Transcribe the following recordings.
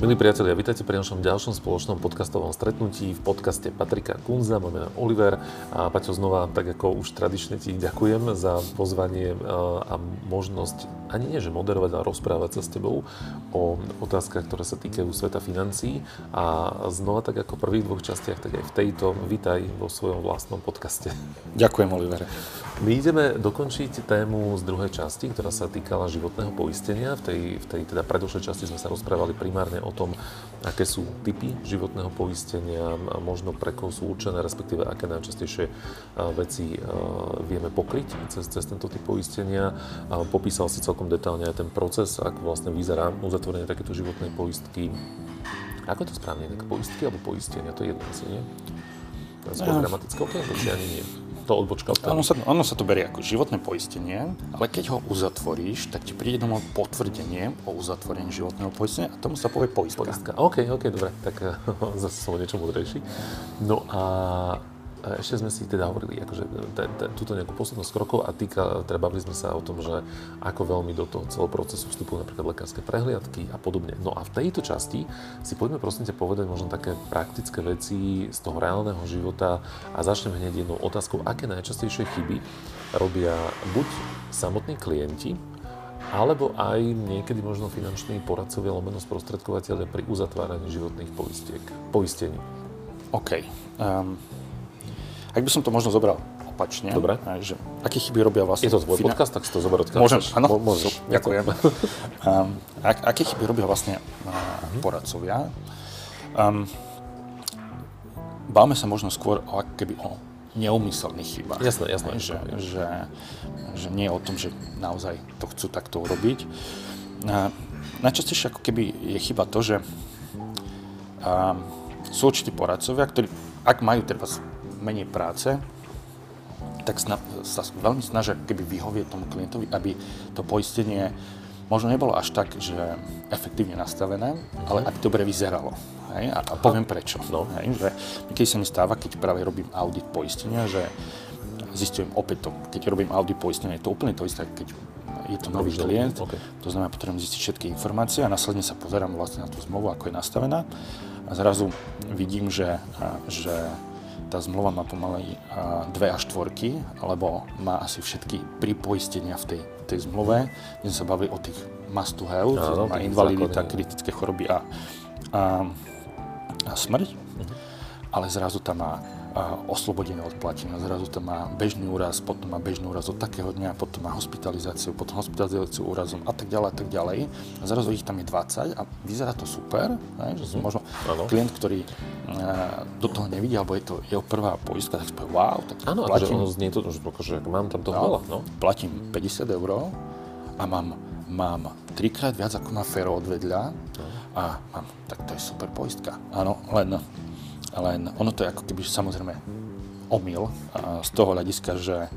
Milí priatelia, vítajte pri našom ďalšom spoločnom podcastovom stretnutí v podcaste Patrika Kunza, môj meno Oliver a Paťo znova, tak ako už tradične ti ďakujem za pozvanie a možnosť ani nie, že moderovať, ale rozprávať sa s tebou o otázkach, ktoré sa týkajú sveta financií a znova tak ako v prvých dvoch častiach, tak aj v tejto vítaj vo svojom vlastnom podcaste. Ďakujem, Oliver. My ideme dokončiť tému z druhej časti, ktorá sa týkala životného poistenia. V tej, v tej teda predošlej časti sme sa rozprávali primárne o tom, aké sú typy životného poistenia, možno pre koho sú určené, respektíve aké najčastejšie veci vieme pokryť cez, cez tento typ poistenia. Popísal si celkom detálne aj ten proces, ako vlastne vyzerá uzatvorenie takéto životnej poistky. Ako je to správne, tak poistky alebo poistenia, to je jedno asi, nie? Skôr ja. gramatické okienko, či ani nie? to odbočka od ono sa, ono sa to berie ako životné poistenie, ale keď ho uzatvoríš, tak ti príde domov potvrdenie o uzatvorení životného poistenia a tomu sa povie poistka. poistka. OK, OK, dobre, tak zase som niečo múdrejší. No a ešte sme si teda hovorili akože túto nejakú poslednú z krokov a týka, teda bavili sme sa o tom, že ako veľmi do toho celého procesu vstupujú napríklad lekárske prehliadky a podobne. No a v tejto časti si poďme prosím ťa povedať možno také praktické veci z toho reálneho života a začnem hneď jednou otázkou, aké najčastejšie chyby robia buď samotní klienti, alebo aj niekedy možno finanční poradcovia, lomeno sprostredkovateľe pri uzatváraní životných poistiek, poistení. OK. Um, ak by som to možno zobral opačne, Dobre. že aké chyby robia vlastne... Je to tvoj fina... podcast, tak si to zober Môžem, áno? Môžeš. Ďakujem. um, ak, aké chyby robia vlastne uh, poradcovia? Um, báme sa možno skôr o, keby o neumyselných chybách. Jasné, jasné. Že, že, že nie je o tom, že naozaj to chcú takto urobiť. Uh, najčastejšie ako keby je chyba to, že uh, sú určití poradcovia, ktorí, ak majú treba menej práce, tak sna- sa veľmi snažia keby vyhovieť tomu klientovi, aby to poistenie možno nebolo až tak, že efektívne nastavené, uh-huh. ale aby dobre vyzeralo. Hej? A, a poviem prečo. No. Hej? Že keď sa mi stáva, keď práve robím audit poistenia, že zistujem opäť to, keď robím audit poistenia, je to úplne to isté, keď je to nový klient, okay. to znamená, potrebujem zistiť všetky informácie a následne sa pozerám vlastne na tú zmluvu, ako je nastavená a zrazu vidím, že, že tá zmluva má pomaly dve až štvorky, alebo má asi všetky pripoistenia v tej, tej zmluve, kde sa baví o tých must to have, no, má invalidita, kritické choroby a, a, a smrť, uh-huh. ale zrazu tam má oslobodenie od platenia. Zrazu to má bežný úraz, potom má bežný úraz od takého dňa, potom má hospitalizáciu, potom hospitalizáciu úrazom a tak ďalej a tak ďalej. A zrazu ich tam je 20 a vyzerá to super, ne? že som mhm. možno ano. klient, ktorý do toho nevidí, alebo je to jeho prvá poistka, tak si povie, wow, tak Áno, akože platím, ono znie to, že akože mám tam toho no, veľa. No. Platím 50 eur a mám, mám trikrát viac, ako má Fero od vedľa no. a mám, tak to je super poistka. Áno, len len ono to je ako keby samozrejme omyl z toho hľadiska, že,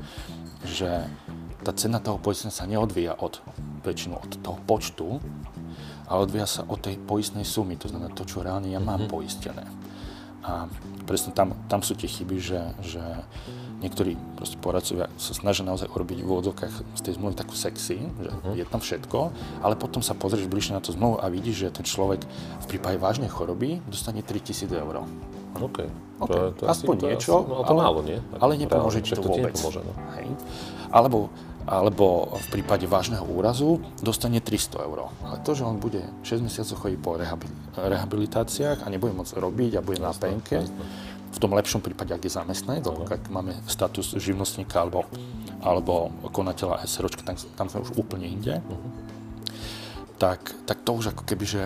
že tá cena toho poistenia sa neodvíja od väčšinu od toho počtu, ale odvíja sa od tej poistnej sumy, to znamená to, čo reálne ja mám mm-hmm. poistené. A presne tam, tam sú tie chyby, že, že niektorí proste poradcovia sa snažia naozaj urobiť v úvodzovkách z tej zmluvy takú sexy, že uh-huh. je tam všetko, ale potom sa pozrieš bližšie na tú zmluvu a vidíš, že ten človek v prípade vážnej choroby dostane 3000 eur. OK. okay. To, to Aspoň asi, niečo, to asi, no, to ale, málo, nie? Ale nepomôže ti to, to vôbec. Nepomôže, no. Hej. Alebo, alebo v prípade vážneho úrazu dostane 300 eur. Ale to, že on bude 6 mesiacov chodiť po rehabilitáciách a nebude môcť robiť a bude jasne, na penke, jasne. v tom lepšom prípade, ak je zamestnanec, uh-huh. ak máme status živnostníka alebo, alebo konateľa SROčka, tam, tam sme už úplne inde, uh-huh. tak, tak to už ako keby, že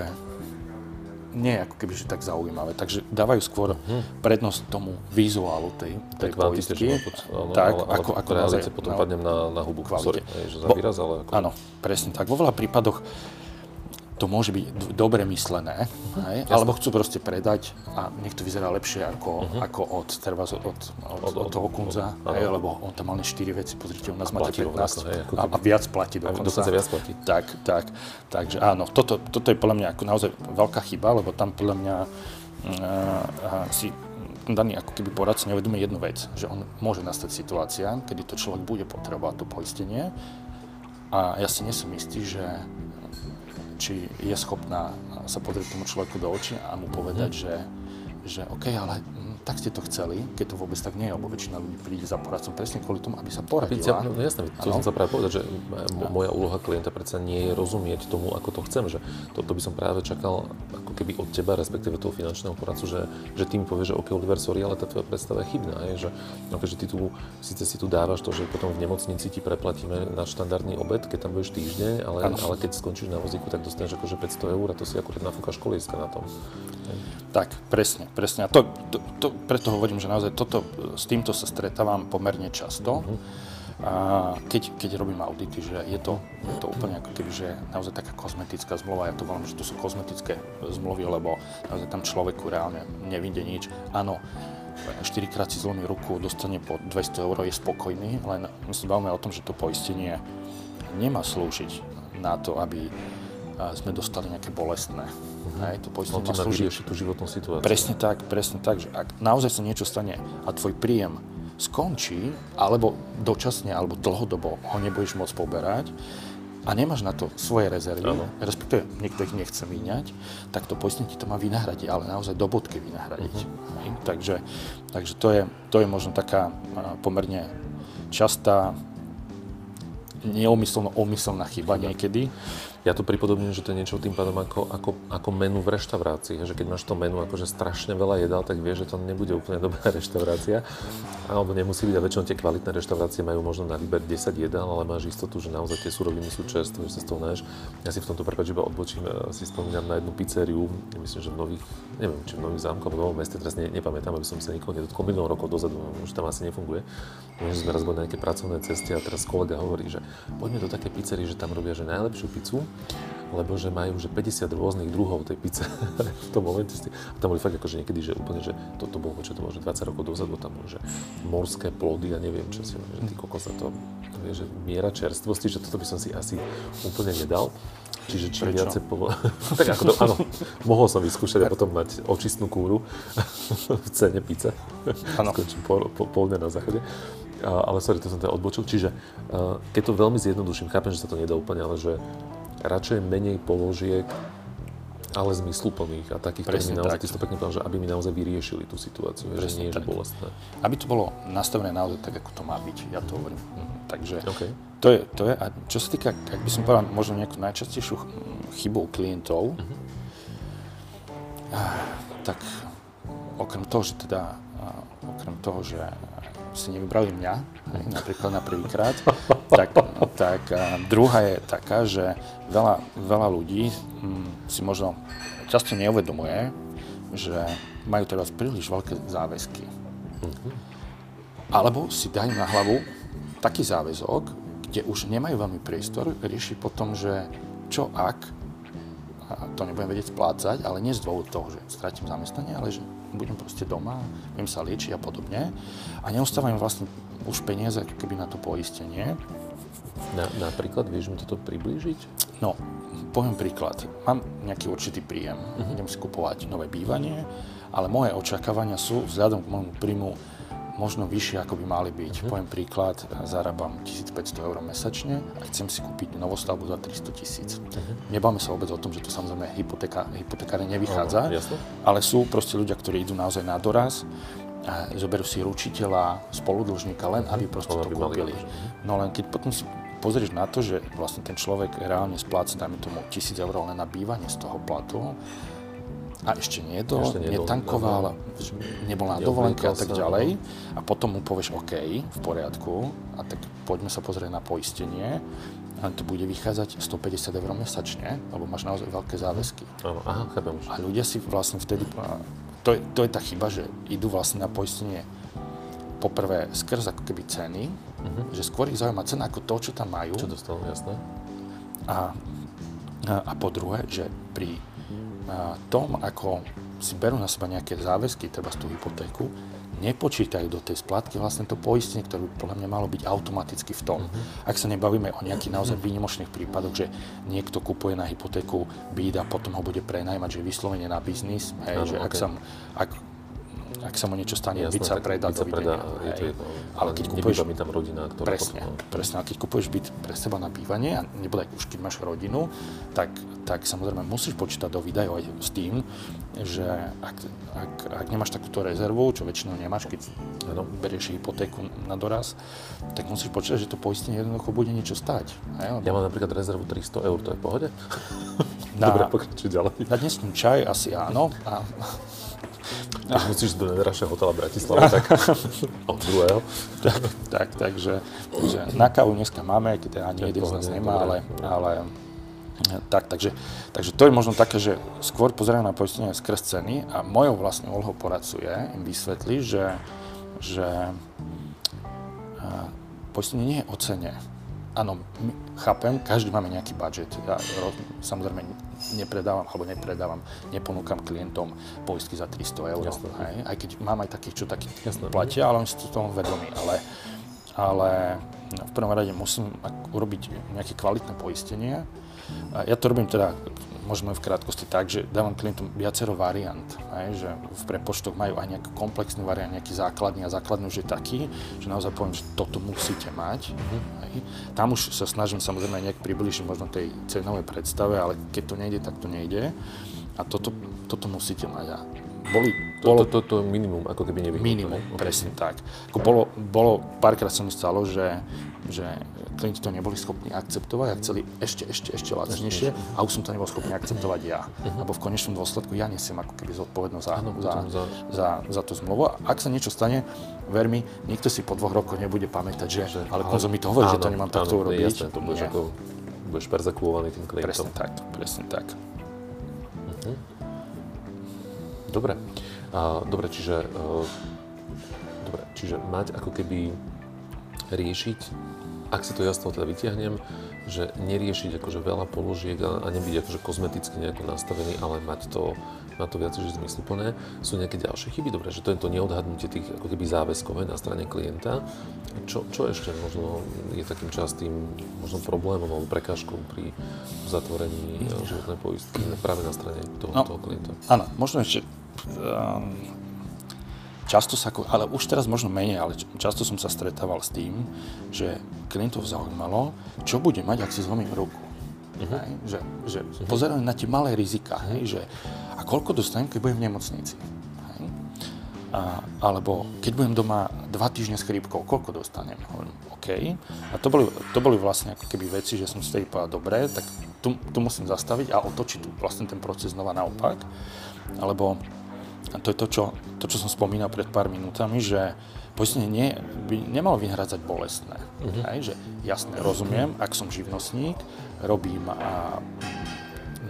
nie je ako keby že tak zaujímavé. Takže dávajú skôr hmm. prednosť tomu vizuálu tej, tej tak poistky. Áno, tak, ale, ako, ale ako naozaj, potom na, padnem na, na hubu. Sorry, že za výraz, ale ako... Áno, presne tak. Vo veľa prípadoch to môže byť dobre myslené, uh-huh. hej? alebo chcú proste predať a nech to vyzerá lepšie ako, uh-huh. ako od, treba, od, od, od, od toho kunza, uh-huh. hej? lebo on tam mal 4 veci, pozrite, u nás máte 15 hej, a, a viac platí dokonca. Dokonca viac platí. Tak, tak, takže áno, toto, toto je podľa mňa ako naozaj veľká chyba, lebo tam podľa mňa uh, si daný ako keby poradca neuvedomuje jednu vec, že on môže nastať situácia, kedy to človek bude potrebovať to poistenie a ja si nesom istý, že či je schopná sa pozrieť tomu človeku do očí a mu povedať, mm. že, že OK, ale tak ste to chceli, keď to vôbec tak nie je, lebo väčšina ľudí príde za poradcom presne kvôli tomu, aby sa poradila. No, jasné, to som sa práve povedať, že moja úloha klienta predsa nie je rozumieť tomu, ako to chcem, že to, to by som práve čakal ako keby od teba, respektíve toho finančného poradcu, že, že ty mi povieš, že OK, Oliver, sorry, ale tá tvoja predstava je chybná, je, že, no, že ty tu, síce si tu dávaš to, že potom v nemocnici ti preplatíme na štandardný obed, keď tam budeš týždeň, ale, ale keď skončíš na vozíku, tak dostaneš akože 500 eur a to si akurát nafúkaš kolieska na tom. Tak, presne, presne. A to, to, to, preto hovorím, že naozaj toto, s týmto sa stretávam pomerne často. A keď, keď robím audity, že je to, je to úplne ako keby, že naozaj taká kozmetická zmluva, ja to volám, že to sú kozmetické zmluvy, lebo naozaj tam človeku reálne nevidie nič. Áno, 4 krát si zlomí ruku, dostane po 200 eur, je spokojný, len my sa bavíme o tom, že to poistenie nemá slúžiť na to, aby sme dostali nejaké bolestné Hej, to poistenie má slúžiť tú životnú situáciu. Presne tak, presne tak, že ak naozaj sa niečo stane a tvoj príjem skončí, alebo dočasne, alebo dlhodobo ho nebudeš môcť poberať, a nemáš na to svoje rezervy, ano. respektíve niekto ich nechce míňať, tak to poistenie ti to má vynahradiť, ale naozaj do bodky vynahradiť. Uh-huh. Takže, takže to, je, to je možno taká pomerne častá neumyselno umyselná chyba niekedy, ja to pripodobňujem, že to je niečo tým pádom ako, ako, ako menu v reštaurácii. Že keď máš to menu akože strašne veľa jedál, tak vieš, že to nebude úplne dobrá reštaurácia. Alebo nemusí byť, a väčšinou tie kvalitné reštaurácie majú možno na výber 10 jedál, ale máš istotu, že naozaj tie suroviny sú čerstvé, že sa z toho náš. Ja si v tomto prepáč iba odbočím, e, si spomínam na jednu pizzeriu, myslím, že v nových, neviem, či v nových zámkoch, v novom meste, teraz ne, nepamätám, aby som sa nikoho nedotkol milión rokov dozadu, už tam asi nefunguje. Viem, že sme raz boli na nejaké pracovné cesty a teraz kolega hovorí, že poďme do také pizzerie, že tam robia že najlepšiu pizzu lebo že majú že 50 rôznych druhov tej pice v tom momente. A tam boli fakt akože niekedy, že úplne, že toto to bolo, čo to bolo, že 20 rokov dozadu, tam boli, že morské plody a neviem čo si, že ty kokos to, vie, že miera čerstvosti, že toto by som si asi úplne nedal. Čiže čím viacej po... tak ako to, áno, mohol som vyskúšať a potom mať očistnú kúru v cene pice. Áno. Skončím pol, pol dňa na záchode. ale sorry, to som teda odbočil. Čiže keď to veľmi zjednoduším, chápem, že sa to nedá úplne, ale že radšej menej položiek, ale zmysluplných a takých, ktoré mi naozaj, tak. ty to pekne povedal, že aby mi naozaj vyriešili tú situáciu, Presne že nie je bolestné. Aby to bolo nastavené naozaj tak, ako to má byť, ja to hovorím. Mhm. Takže okay. to, je, to je, a čo sa týka, ak by som povedal možno nejakú najčastejšiu chybu klientov, uh-huh. tak okrem toho, že teda, okrem toho, že si nevybrali mňa, hej, napríklad na prvýkrát, tak, tak druhá je taká, že veľa, veľa ľudí hm, si možno často neuvedomuje, že majú teraz príliš veľké záväzky. Mhm. Alebo si dajú na hlavu taký záväzok, kde už nemajú veľmi priestor riešiť potom, že čo ak a to nebudem vedieť splácať, ale nie z dôvodu toho, že stratím zamestnanie, ale že budem proste doma, budem sa liečiť a podobne. A neostávajú vlastne už peniaze keby na to poistenie. Na, napríklad, vieš mi toto priblížiť? No, poviem príklad. Mám nejaký určitý príjem, uh-huh. idem si kupovať nové bývanie, ale moje očakávania sú vzhľadom k môjmu príjmu možno vyššie, ako by mali byť. Uh-huh. Poviem príklad, zarábam 1500 eur mesačne a chcem si kúpiť novostavbu za 300 tisíc. Uh-huh. Nebáme sa vôbec o tom, že to samozrejme hypotéka, hypotekáre nevychádza, uh-huh, ale sú proste ľudia, ktorí idú naozaj na doraz, a zoberú si ručiteľa, spoludlžníka, len aby proste to kúpili. No len keď potom si pozrieš na to, že vlastne ten človek reálne spláca, dajme tomu, 1000 eur len na bývanie z toho platu, a ešte nie to, ešte netankoval, nebol na dovolenke a tak ďalej. A potom mu povieš OK, v poriadku, a tak poďme sa pozrieť na poistenie. A to bude vychádzať 150 eur mesačne, lebo máš naozaj veľké záväzky. Aha, chápem už. A ľudia si vlastne vtedy, to je, to je tá chyba, že idú vlastne na poistenie poprvé skrz ako keby ceny, uh-huh. že skôr ich zaujíma cena ako to, čo tam majú. Čo dostalo, jasné. A, a, a po druhé, že pri tom, ako si berú na seba nejaké záväzky, treba z tú hypotéku, nepočítajú do tej splatky vlastne to poistenie, ktoré by podľa mňa malo byť automaticky v tom. Uh-huh. Ak sa nebavíme o nejakých naozaj výnimočných prípadoch, že niekto kupuje na hypotéku byt a potom ho bude prenajmať, že vyslovene na biznis, hej, že okay. ak, sa, ak ak sa mu niečo stane, Jasné, byt sa predá byt sa predá, je to jedno. Ale keď kupuješ mi tam rodina, ktorá Presne, potom, presne. A keď kupuješ byt pre seba na bývanie, a nebude už keď máš rodinu, tak, tak samozrejme musíš počítať do výdajov aj s tým, že ak, ak, ak nemáš takúto rezervu, čo väčšinou nemáš, keď Áno. berieš hypotéku na doraz, tak musíš počítať, že to poistenie jednoducho bude niečo stáť. Hej? Ja mám napríklad rezervu 300 eur, to je v pohode? Na- Dobre, pokračuj ďalej. Na dnešný čaj asi áno. A, Keď musíš do najdražšieho hotela Bratislava, tak od druhého. tak, tak, takže, takže na kávu dneska máme, keď teda ani jeden z nás nemá, ale, ale tak, takže, takže to je možno také, že skôr pozerám na poistenie skrz ceny a mojou vlastnou úlohou poradcu je im vysvetliť, že, že a, poistenie nie je o cene. Áno, chápem, každý máme nejaký budget. Ja samozrejme nepredávam, alebo nepredávam, neponúkam klientom poistky za 300 eur. Jasné. Hej? Aj keď mám aj takých, čo Jasné. platia, ale oni sú toho vedomí. Ale, ale v prvom rade musím urobiť nejaké kvalitné poistenie. Ja to robím teda, môžeme v krátkosti tak, že dávam klientom viacero variant, hej, že v prepočtoch majú aj nejaký komplexný variant, nejaký základný a základný už je taký, že naozaj poviem, že toto musíte mať. Hej. Tam už sa snažím samozrejme nejak približiť možno tej cenovej predstave, ale keď to nejde, tak to nejde. A toto, toto musíte mať. A boli, To, bolo to, to, to minimum, ako keby nevyhnutné. Minimum, presne tak. Ako bolo, bolo, párkrát sa mi stalo, že, že klienti to neboli schopní akceptovať a chceli ešte, ešte, ešte lacnejšie a už som to nebol schopný akceptovať ja. Lebo v konečnom dôsledku ja nesiem ako keby zodpovednosť za, Áno, za, za- za, za tú zmluvu. A ak sa niečo stane, ver mi, nikto si po dvoch rokoch nebude pamätať, že, ale konzum mi to hovorí, že to nemám takto áno, urobiť. Jasné, to budeš, ako, budeš perzekuovaný tým klientom. Presne tak, presne tak. Dobre. A, dobre, čiže, uh, dobre, čiže mať ako keby riešiť, ak si to ja z toho teda vytiahnem, že neriešiť akože veľa položiek a, a nebyť akože kozmeticky nejako nastavený, ale mať to, mať to viac že zmysluplné. Sú nejaké ďalšie chyby? Dobre, že to je to neodhadnutie tých ako keby záväzkov hej, na strane klienta. Čo, čo ešte možno je takým častým možno problémom alebo prekážkou pri zatvorení eh, životnej poistky práve na strane toho, No. toho klienta? Áno, možno ešte um, často sa, ale už teraz možno menej, ale často som sa stretával s tým, že klientov zaujímalo, čo bude mať, ak si zlomím ruku. Hej, že, že pozerajú na tie malé rizika, hej, že a koľko dostanem, keď budem v nemocnici. Hej. A, alebo keď budem doma dva týždne s chrípkou, koľko dostanem? Hovorím, OK. A to boli, to boli vlastne ako keby veci, že som si tedy povedal, dobre, tak tu, tu musím zastaviť a otočiť vlastne ten proces znova naopak. Alebo a to je to čo, to, čo som spomínal pred pár minútami, že poistenie nie, by nemalo vyhrádzať bolestné. Uh-huh. Hej, že jasne, rozumiem, ak som živnostník, robím a,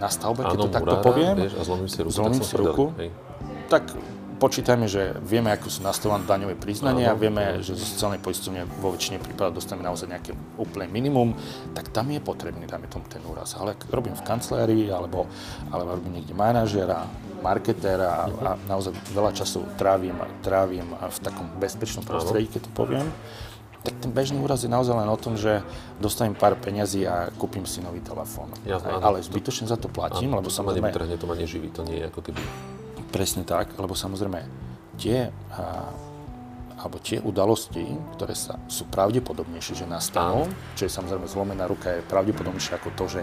na stavbe, keď to takto murára, poviem, Vieš, a zlomím si ruku. zlomím tak si ruku. hej. tak počítajme, že vieme, ako sú nastavené daňové priznania, Áno, vieme, že zo sociálnej poisťovne vo väčšine prípadov dostaneme naozaj nejaké úplné minimum, tak tam je potrebný, dáme tomu ten úraz. Ale ak robím v kancelárii, alebo, alebo robím niekde manažera, marketéra a, a naozaj veľa času trávim, trávim v takom bezpečnom prostredí, keď to poviem, tak ten bežný úraz je naozaj len o tom, že dostanem pár peňazí a kúpim si nový telefón. Jasné, áno. Ale zbytočne za to platím, lebo to ma samozrejme... nevytrhne, to ma neživí, to nie je ako keby... Presne tak, lebo samozrejme tie, a, alebo tie udalosti, ktoré sa, sú pravdepodobnejšie, že nastanú, čo je samozrejme zlomená ruka, je pravdepodobnejšie ako to, že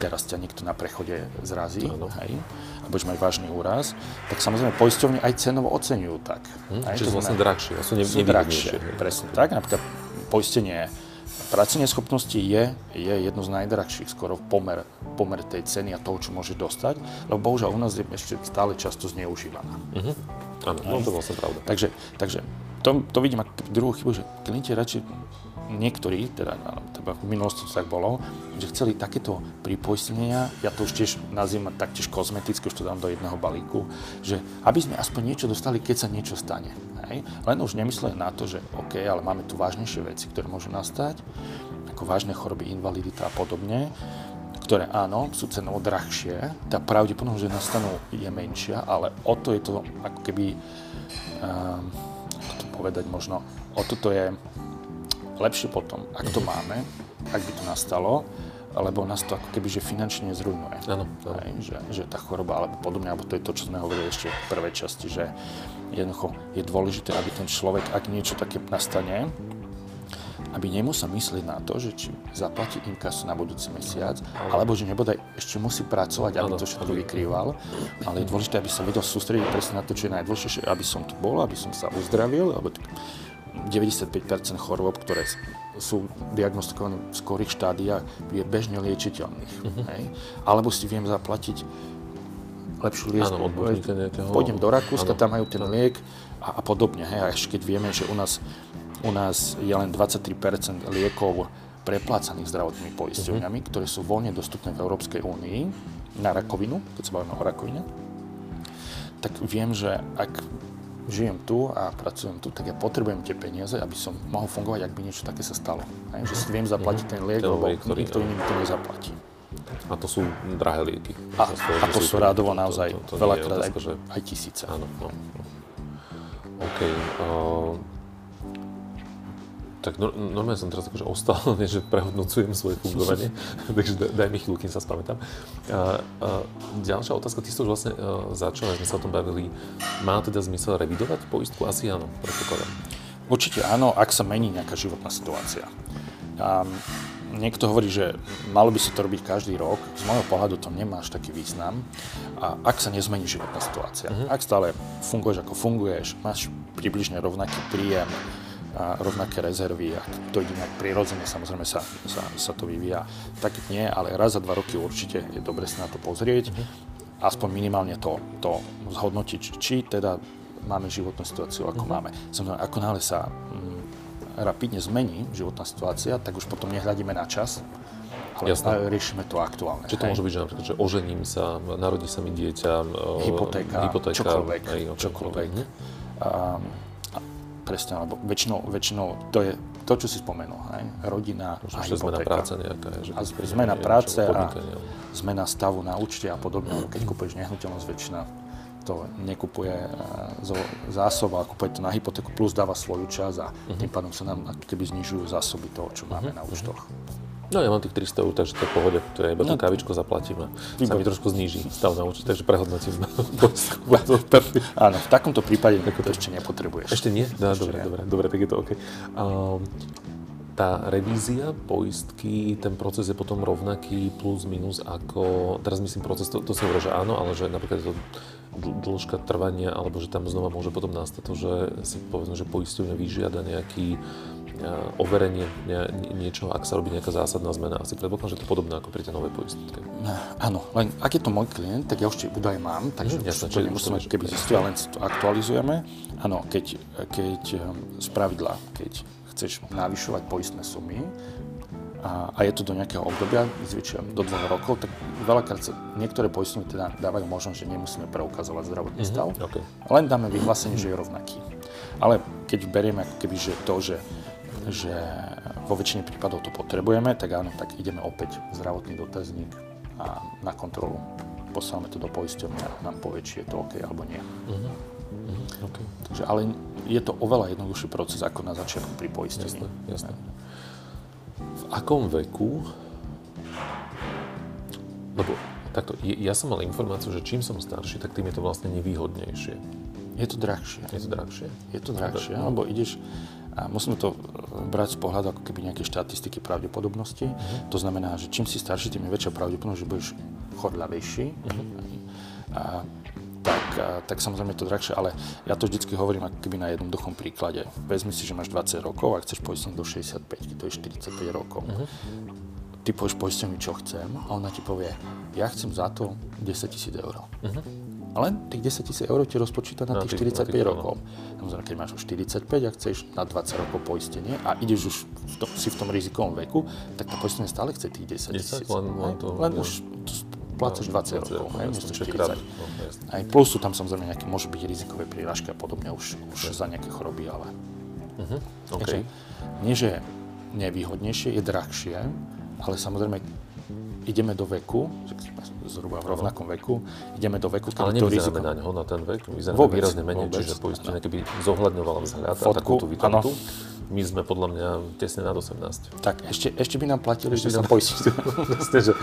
teraz ťa niekto na prechode zrazí, Áno. hej, a budeš mať vážny úraz, tak samozrejme poisťovne aj cenovo oceňujú tak. Hm? hej, Čiže to sú vlastne drahšie, a sú, ne, sú drahšie. Presne tak. Napríklad poistenie pracovnej schopnosti je, je jedno z najdrahších skoro pomer, pomer tej ceny a toho, čo môže dostať, lebo bohužiaľ u nás je ešte stále často zneužívaná. Áno, no to vlastne pravda. Takže, takže to, to vidím ako druhú chybu, že klienti radšej niektorí, teda, teda v minulosti to tak bolo, že chceli takéto pripoistenia, ja to už tiež nazývam taktiež kozmetické, už to dám do jedného balíku, že aby sme aspoň niečo dostali, keď sa niečo stane. Hej? Len už nemysleli na to, že OK, ale máme tu vážnejšie veci, ktoré môžu nastať, ako vážne choroby, invalidita a podobne, ktoré áno, sú cenovo drahšie, tá pravdepodobnosť, že nastanú, je menšia, ale o to je to ako keby, um, to povedať možno, o toto je lepšie potom, ak to máme, ak by to nastalo, lebo nás to ako keby že finančne zrujnuje. Áno, áno. Že, že tá choroba alebo podobne, alebo to je to, čo sme hovorili ešte v prvej časti, že, Jednoducho je dôležité, aby ten človek, ak niečo také nastane, aby nemusel myslieť na to, že či zaplatí inkasu na budúci mesiac, alebo že nebodaj ešte musí pracovať, aby to všetko vykrýval. Ale je dôležité, aby sa vedel sústrediť presne na to, čo je najdôležitejšie, aby som tu bol, aby som sa uzdravil, alebo 95% chorôb, ktoré sú diagnostikované v skorých štádiách, je bežne liečiteľných. Uh-huh. Hej? Alebo si viem zaplatiť lepšiu liečbu. Pôjdem do Rakúska, tam majú ten liek a, a podobne. Hej? A ešte keď vieme, že u nás u nás je len 23 liekov preplácaných zdravotnými poisťovňami, uh-huh. ktoré sú voľne dostupné v Európskej únii na rakovinu, keď sa bavíme o rakovine. Tak viem, že ak žijem tu a pracujem tu, tak ja potrebujem tie peniaze, aby som mohol fungovať, ak by niečo také sa stalo. Aj, že si viem zaplatiť uh-huh. ten liek, lebo ktorý, nikto iný mi to nezaplatí. A to sú drahé lieky. A, a to sú rádovo naozaj to, to, to veľakrát aj, že... aj tisíce. Áno, no. no. OK. Uh, tak no, normálne som teraz akože ostal, nie, že prehodnocujem svoje fungovanie, takže daj mi chvíľu, kým sa spamätám. A, a, ďalšia otázka, ty si to už vlastne uh, začal, sme sa o tom bavili. Má teda zmysel revidovať poistku? Asi áno, predpokladám. Určite áno, ak sa mení nejaká životná situácia. A niekto hovorí, že malo by sa to robiť každý rok. Z môjho pohľadu to nemá až taký význam. A ak sa nezmení životná situácia, uh-huh. ak stále funguješ ako funguješ, máš približne rovnaký príjem, a rovnaké rezervy a to ide nejak prirodzene, samozrejme sa, sa, sa to vyvíja. Tak nie, ale raz za dva roky určite je dobre sa na to pozrieť, mm-hmm. aspoň minimálne to, to zhodnotiť, či teda máme životnú situáciu, ako mm-hmm. máme. Samozrejme, ako náhle sa mm, rapidne zmení životná situácia, tak už potom nehľadíme na čas, ale Jasné. riešime to aktuálne. Čiže to môže byť, že napríklad, že ožením sa, narodí sa mi dieťa, hypotéka, hypotéka čokoľvek. Aj, okay. čokoľvek. Mm-hmm presne, lebo väčšinou, väčšinou to je to, čo si spomenul, hej? rodina a hypotéka. Zmena práce nejaká. Že a zmena práce a zmena stavu na účte a podobne. Keď kúpeš nehnuteľnosť, väčšina to nekupuje e, zo zásob, ale kupuje to na hypotéku, plus dáva svoju čas a uh-huh. tým pádom sa nám keby znižujú zásoby toho, čo máme uh-huh. na účtoch. No ja mám tých 300 eur, takže to je pohode, to je iba no, tú kavičku zaplatím a sa mi trošku zníži stav na účet, takže prehodnotím. Áno, v takomto prípade to ešte nepotrebuješ. Ešte nie? No, dobre, dobre, dobre, tak je to OK. Um, tá revízia poistky, ten proces je potom rovnaký plus minus ako, teraz myslím proces, to, to sa hovorí, že áno, ale že napríklad to dĺžka trvania, alebo že tam znova môže potom nastať to, že si povedzme, že poisťovňa vyžiada nejaký overenie niečo, ak sa robí nejaká zásadná zmena. Asi predpokladám, že to je podobné ako pri tej novej poistke. Áno, len ak je to môj klient, tak ja už tie údaje mám, takže mm, jasne, to nemusíme, keby zistil, len to aktualizujeme. Áno, keď, keď z ehm, pravidla, keď chceš navyšovať poistné sumy, a, a je to do nejakého obdobia, zvyčajne do dvoch rokov, tak veľakrát sa niektoré poistenie teda dávajú možnosť, že nemusíme preukazovať zdravotný mm-hmm, stav, okay. len dáme vyhlásenie, že je rovnaký. Ale keď berieme ako keby, že to, že že vo väčšine prípadov to potrebujeme, tak áno, tak ideme opäť zdravotný dotazník a na kontrolu. Posielame to do poisťovne a nám povie, či je to OK alebo nie. Uh-huh. Uh-huh. Okay. Takže, ale je to oveľa jednoduchší proces ako na začiatku pri poistení. Jasné, jasné. V akom veku, lebo takto, ja som mal informáciu, že čím som starší, tak tým je to vlastne nevýhodnejšie. Je to drahšie. Je to drahšie. Je to drahšie, lebo ideš, a musíme to brať z pohľadu ako keby nejaké štatistiky pravdepodobnosti. Uh-huh. To znamená, že čím si starší, tým je väčšia pravdepodobnosť, že budeš chodľavejší. Uh-huh. A, tak, a, tak samozrejme je to drahšie, ale ja to vždycky hovorím ako keby na jednoduchom príklade. Vezmi si, že máš 20 rokov a chceš poistiť do 65, to je 45 rokov. Uh-huh. Ty povieš poisteniu, čo chcem a ona ti povie, ja chcem za to 10 tisíc eur. Uh-huh len tých 10 tisíc eur ti rozpočíta na, tých 45 tých, rokov. Samozrejme, keď máš už 45 a chceš na 20 rokov poistenie a ideš už v tom, si v tom rizikovom veku, tak to poistenie stále chce tých 10 tisíc. Len, len, to, len už plácaš 20 rokov, hej, miesto 40. Aj plus sú tam samozrejme nejaké, môžu byť rizikové prírážky a podobne už, už za nejaké choroby, ale... Uh-huh. Okay. Takže, nie, že nevýhodnejšie, je drahšie, ale samozrejme ideme do veku, zhruba v rovnakom veku, ideme do veku, Ale nevyzeráme na ňo, na ten vek, vyzeráme výrazne menej, vôbec, čiže poistenie keby zohľadňovala vzhľad Fotku, a takú tú vitalitu. My sme podľa mňa tesne nad 18. Tak, ešte, ešte by nám platili, ešte že sa poistili. že...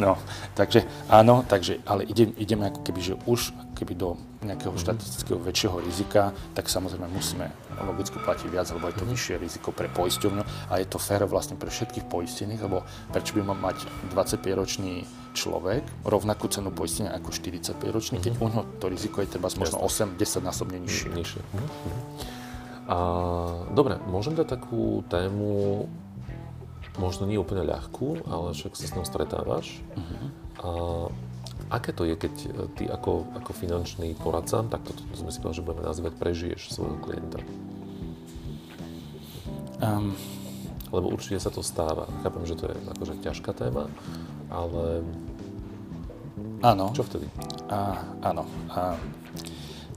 no, takže áno, takže, ale idem, ideme ako keby, že už keby do nejakého mm-hmm. štatistického väčšieho rizika, tak samozrejme musíme logicky platiť viac, lebo je to mm-hmm. vyššie riziko pre poisťovňu a je to fér vlastne pre všetkých poistených, lebo prečo by mal mať 25-ročný človek rovnakú cenu poistenia ako 45-ročný, mm-hmm. keď u to riziko je treba možno 8-10 násobne nižšie. nižšie. Mm-hmm. A, dobre, môžem dať takú tému, možno nie úplne ľahkú, ale však sa s ňou stretávaš. Uh-huh. A, aké to je, keď ty ako, ako finančný poradca, tak toto to sme si povedali, že budeme nazývať, prežiješ svojho klienta? Um, Lebo určite sa to stáva. Chápem, že to je akože ťažká téma, ale... Áno. Čo vtedy? A, áno. A,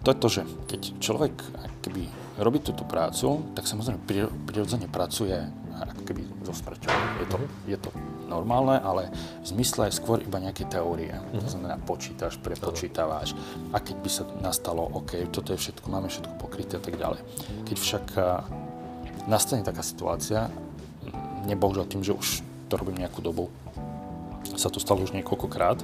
to je to, že keď človek keby robí túto prácu, tak samozrejme prirodzene pracuje ako keby so smrťou. Je to, mm-hmm. je to normálne, ale v zmysle je skôr iba nejaké teórie. To mhm. znamená, počítaš, prepočítavaš a keď by sa nastalo, OK, toto je všetko, máme všetko pokryté a tak ďalej. Keď však nastane taká situácia, nebohužiaľ tým, že už to robím nejakú dobu, sa to stalo už niekoľkokrát,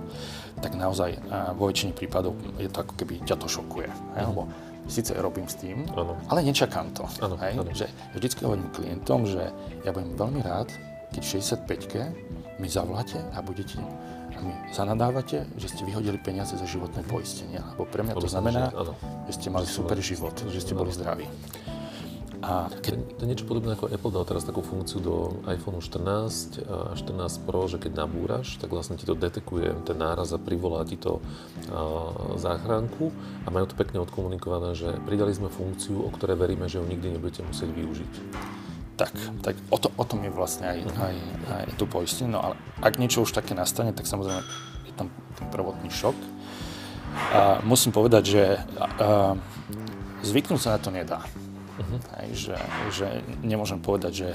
tak naozaj vo väčšine prípadov je to ako keby ťa to šokuje. Mm-hmm. Lebo síce robím s tým, ano. ale nečakám to. Ano, hej? Ano. Že vždycky hovorím klientom, že ja budem veľmi rád, keď v 65-ke mi zavoláte a budete a mi zanadávate, že ste vyhodili peniaze za životné poistenie. Lebo pre mňa to znamená, že ste mali super život, že ste boli zdraví. A keď... To niečo podobné ako Apple dal teraz takú funkciu do iPhone 14 a 14 Pro, že keď nabúraš, tak vlastne ti to detekuje ten náraz a privolá ti to a, záchranku a majú to pekne odkomunikované, že pridali sme funkciu, o ktorej veríme, že ju nikdy nebudete musieť využiť. Tak, tak o, to, o tom je vlastne aj, uh-huh. aj, aj tu poistenie. No ale ak niečo už také nastane, tak samozrejme je tam ten prvotný šok. A musím povedať, že a, a, zvyknúť sa na to nedá. Uh-huh. Hej, že, že nemôžem povedať, že,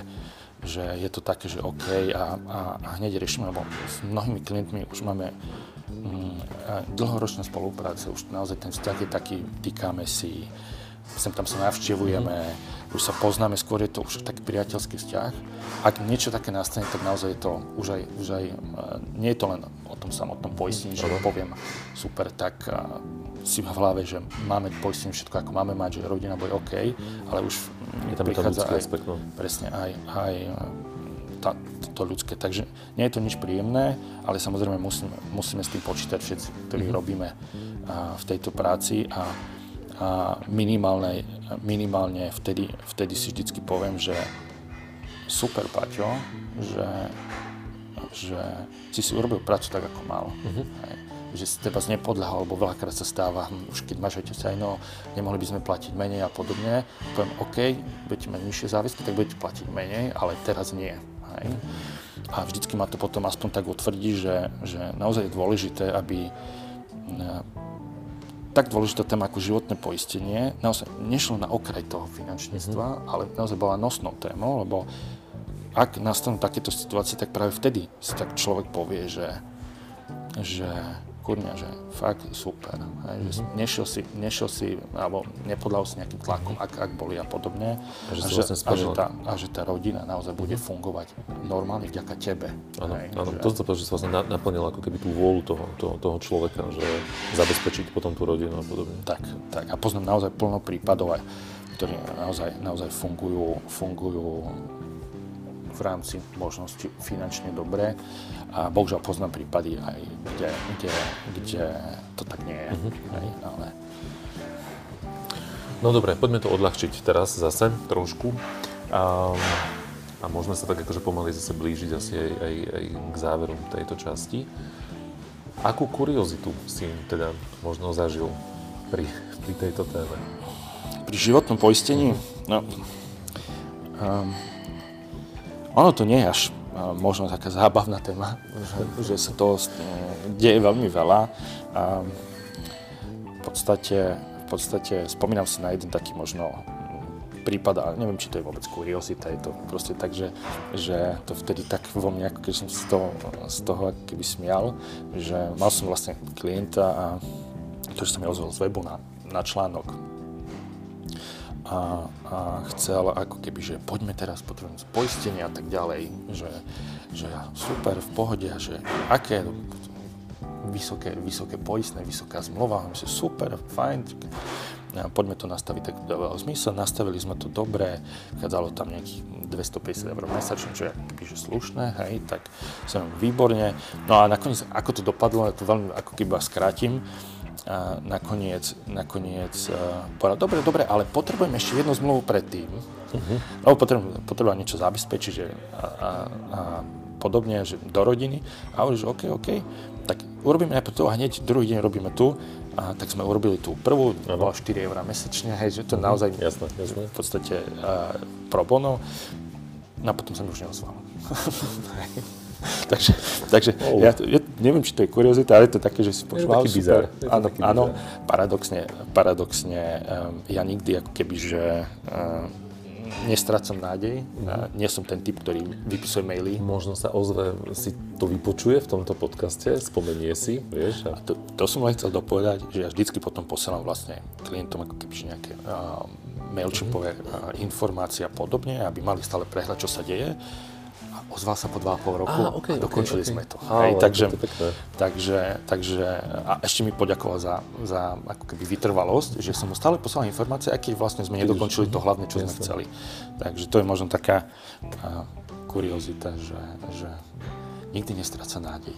že je to také, že OK a, a, a hneď riešime, lebo s mnohými klientmi už máme mm, dlhoročné spolupráce, už naozaj ten vzťah je taký, týkame si, sem tam sa navštevujeme, mm-hmm. už sa poznáme, skôr je to už taký priateľský vzťah. Ak niečo také nastane, tak naozaj je to už aj, už aj nie je to len o tom samotnom poistení, že poviem super, tak si v hlave, že máme poistenie všetko, ako máme mať, že rodina bude OK, ale už je tam prichádza aj, aspekt, no. presne, aj, aj tá, to ľudské. Takže nie je to nič príjemné, ale samozrejme musíme, musíme s tým počítať všetci, ktorí mm-hmm. robíme a, v tejto práci a, a minimálne, minimálne vtedy, vtedy si vždycky poviem, že super, Paťo, že, že si si urobil prácu tak, ako mal. Mm-hmm že si teba nepodľahol, lebo veľakrát sa stáva, hm, už keď máš aj no, nemohli by sme platiť menej a podobne. Poviem, OK, budete mať nižšie záväzky, tak budete platiť menej, ale teraz nie. Hej. A vždycky ma to potom aspoň tak utvrdí, že, že naozaj je dôležité, aby tak dôležitá téma ako životné poistenie naozaj nešlo na okraj toho finančníctva, mm-hmm. ale naozaj bola nosnou témou, lebo ak nastanú takéto situácie, tak práve vtedy si tak človek povie, že, že kurňa, že fakt super. Hej, že mm-hmm. nešiel, si, nešiel si, alebo nepodľal si nejakým tlakom, ak, ak boli a podobne. A že, a, že, vlastne a, že, tá, a že tá rodina naozaj bude mm-hmm. fungovať normálne vďaka tebe. Áno, áno. Že... to sa že sa vlastne naplnil ako keby tú vôľu toho, toho, toho človeka, že zabezpečiť potom tú rodinu a podobne. Tak, tak. A poznám naozaj plno prípadov, aj, ktorí naozaj, naozaj fungujú, fungujú v rámci možnosti finančne dobre. A bohužiaľ poznám prípady aj, kde, kde, kde to tak nie je. Mm-hmm. Hej, ale... No dobre, poďme to odľahčiť teraz zase trošku. Um, a môžeme sa tak akože pomaly zase blížiť asi aj, aj, aj k záveru tejto časti. Akú kuriozitu si teda možno zažil pri, pri tejto téme? Pri životnom poistení? No, um, ono to nie je až možno taká zábavná téma, že, že sa to deje veľmi veľa. V podstate, v podstate spomínam si na jeden taký možno prípad, ale neviem, či to je vôbec kuriozita, je to proste tak, že, že to vtedy tak vo mne, ako keď som z toho, z toho keby smial, že mal som vlastne klienta a to, že som mi ozval z webu na, na článok a, a chcel ako keby, že poďme teraz, potrebujem poistenie a tak ďalej, že, že super, v pohode, že aké vysoké, vysoké poistné, vysoká zmluva, že super, fajn, poďme to nastaviť tak dávalo zmysel, nastavili sme to dobre, vychádzalo tam nejakých 250 eur mesačne, čo je že slušné, hej, tak som výborne. No a nakoniec, ako to dopadlo, to veľmi ako keby skrátim, a nakoniec, nakoniec uh, povedal, dobre, dobre, ale potrebujem ešte jednu zmluvu predtým, uh-huh. lebo potrebujem, potrebujem niečo zabezpečiť že, a, a, a podobne, že do rodiny. A hovorí, že OK, OK, tak urobíme najprv tu a hneď druhý deň robíme tu. A tak sme urobili tú prvú, to bola 4 eur mesačne, hej, že to uh-huh. naozaj jasné, jasné. v podstate uh, pro bono. No a potom sa mi už neozval. takže takže oh. ja, ja neviem, či to je kuriozita, ale je to také, že si počúval. Je super. Áno, áno, paradoxne, paradoxne um, ja nikdy ako keby, že um, nestrácam nádej. Mm-hmm. Nie som ten typ, ktorý vypisuje maily. Možno sa ozve, si to vypočuje v tomto podcaste, spomenie si, vieš. A... To, to som len chcel dopovedať, že ja vždycky potom posielam vlastne klientom ako keby nejaké uh, mailchimpové uh, informácie a podobne, aby mali stále prehľad, čo sa deje ozval sa po 2,5 roku ah, okay, a dokončili okay, okay. sme to. Ah, Hej, takže, to takže, takže, a ešte mi poďakoval za, za ako keby vytrvalosť, že som mu stále poslal informácie, aké vlastne sme nedokončili to hlavne, čo sme chceli. Takže to je možno taká a, kuriozita, že, že nikdy nestráca nádej.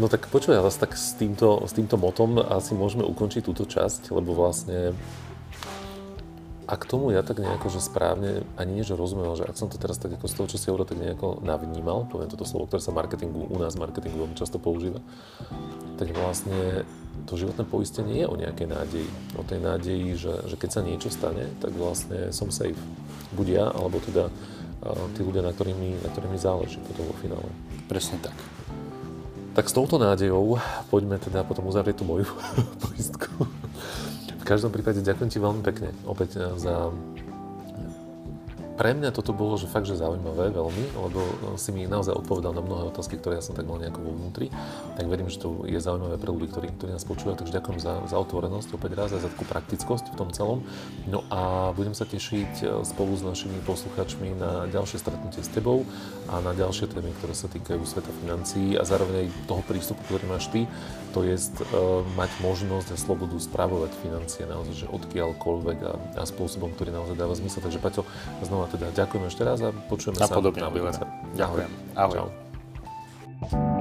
No tak počuj, ale tak s týmto, s týmto motom asi môžeme ukončiť túto časť, lebo vlastne a k tomu ja tak nejako, že správne, ani nie, že rozumiem, že ak som to teraz tak ako z toho, čo si hovoril, tak nejako navnímal, poviem toto slovo, ktoré sa marketingu, u nás marketingu veľmi často používa, tak vlastne to životné poistenie je o nejakej nádeji. O tej nádeji, že, že keď sa niečo stane, tak vlastne som safe. Buď ja, alebo teda tí ľudia, na ktorými, na ktorými záleží potom vo finále. Presne tak. Tak s touto nádejou poďme teda potom uzavrieť tú moju poistku. V každom prípade ďakujem ti veľmi pekne opäť eh, za pre mňa toto bolo, že fakt, že zaujímavé veľmi, lebo eh, si mi naozaj odpovedal na mnohé otázky, ktoré ja som tak mal nejako vo vnútri. Tak verím, že to je zaujímavé pre ľudí, ktorí, ktorí nás počúvajú. Takže ďakujem za, za otvorenosť opäť raz a za takú praktickosť v tom celom. No a budem sa tešiť eh, spolu s našimi posluchačmi na ďalšie stretnutie s tebou a na ďalšie témy, ktoré sa týkajú sveta financií a zároveň aj toho prístupu, ktorý máš ty, to je uh, mať možnosť a slobodu správovať financie naozaj, že odkiaľkoľvek a, a spôsobom, ktorý naozaj dáva zmysel. Takže Paťo, znova teda ďakujem ešte raz a počujeme a sa podobne, na budúce. Ďakujem. Ahoj. Čau.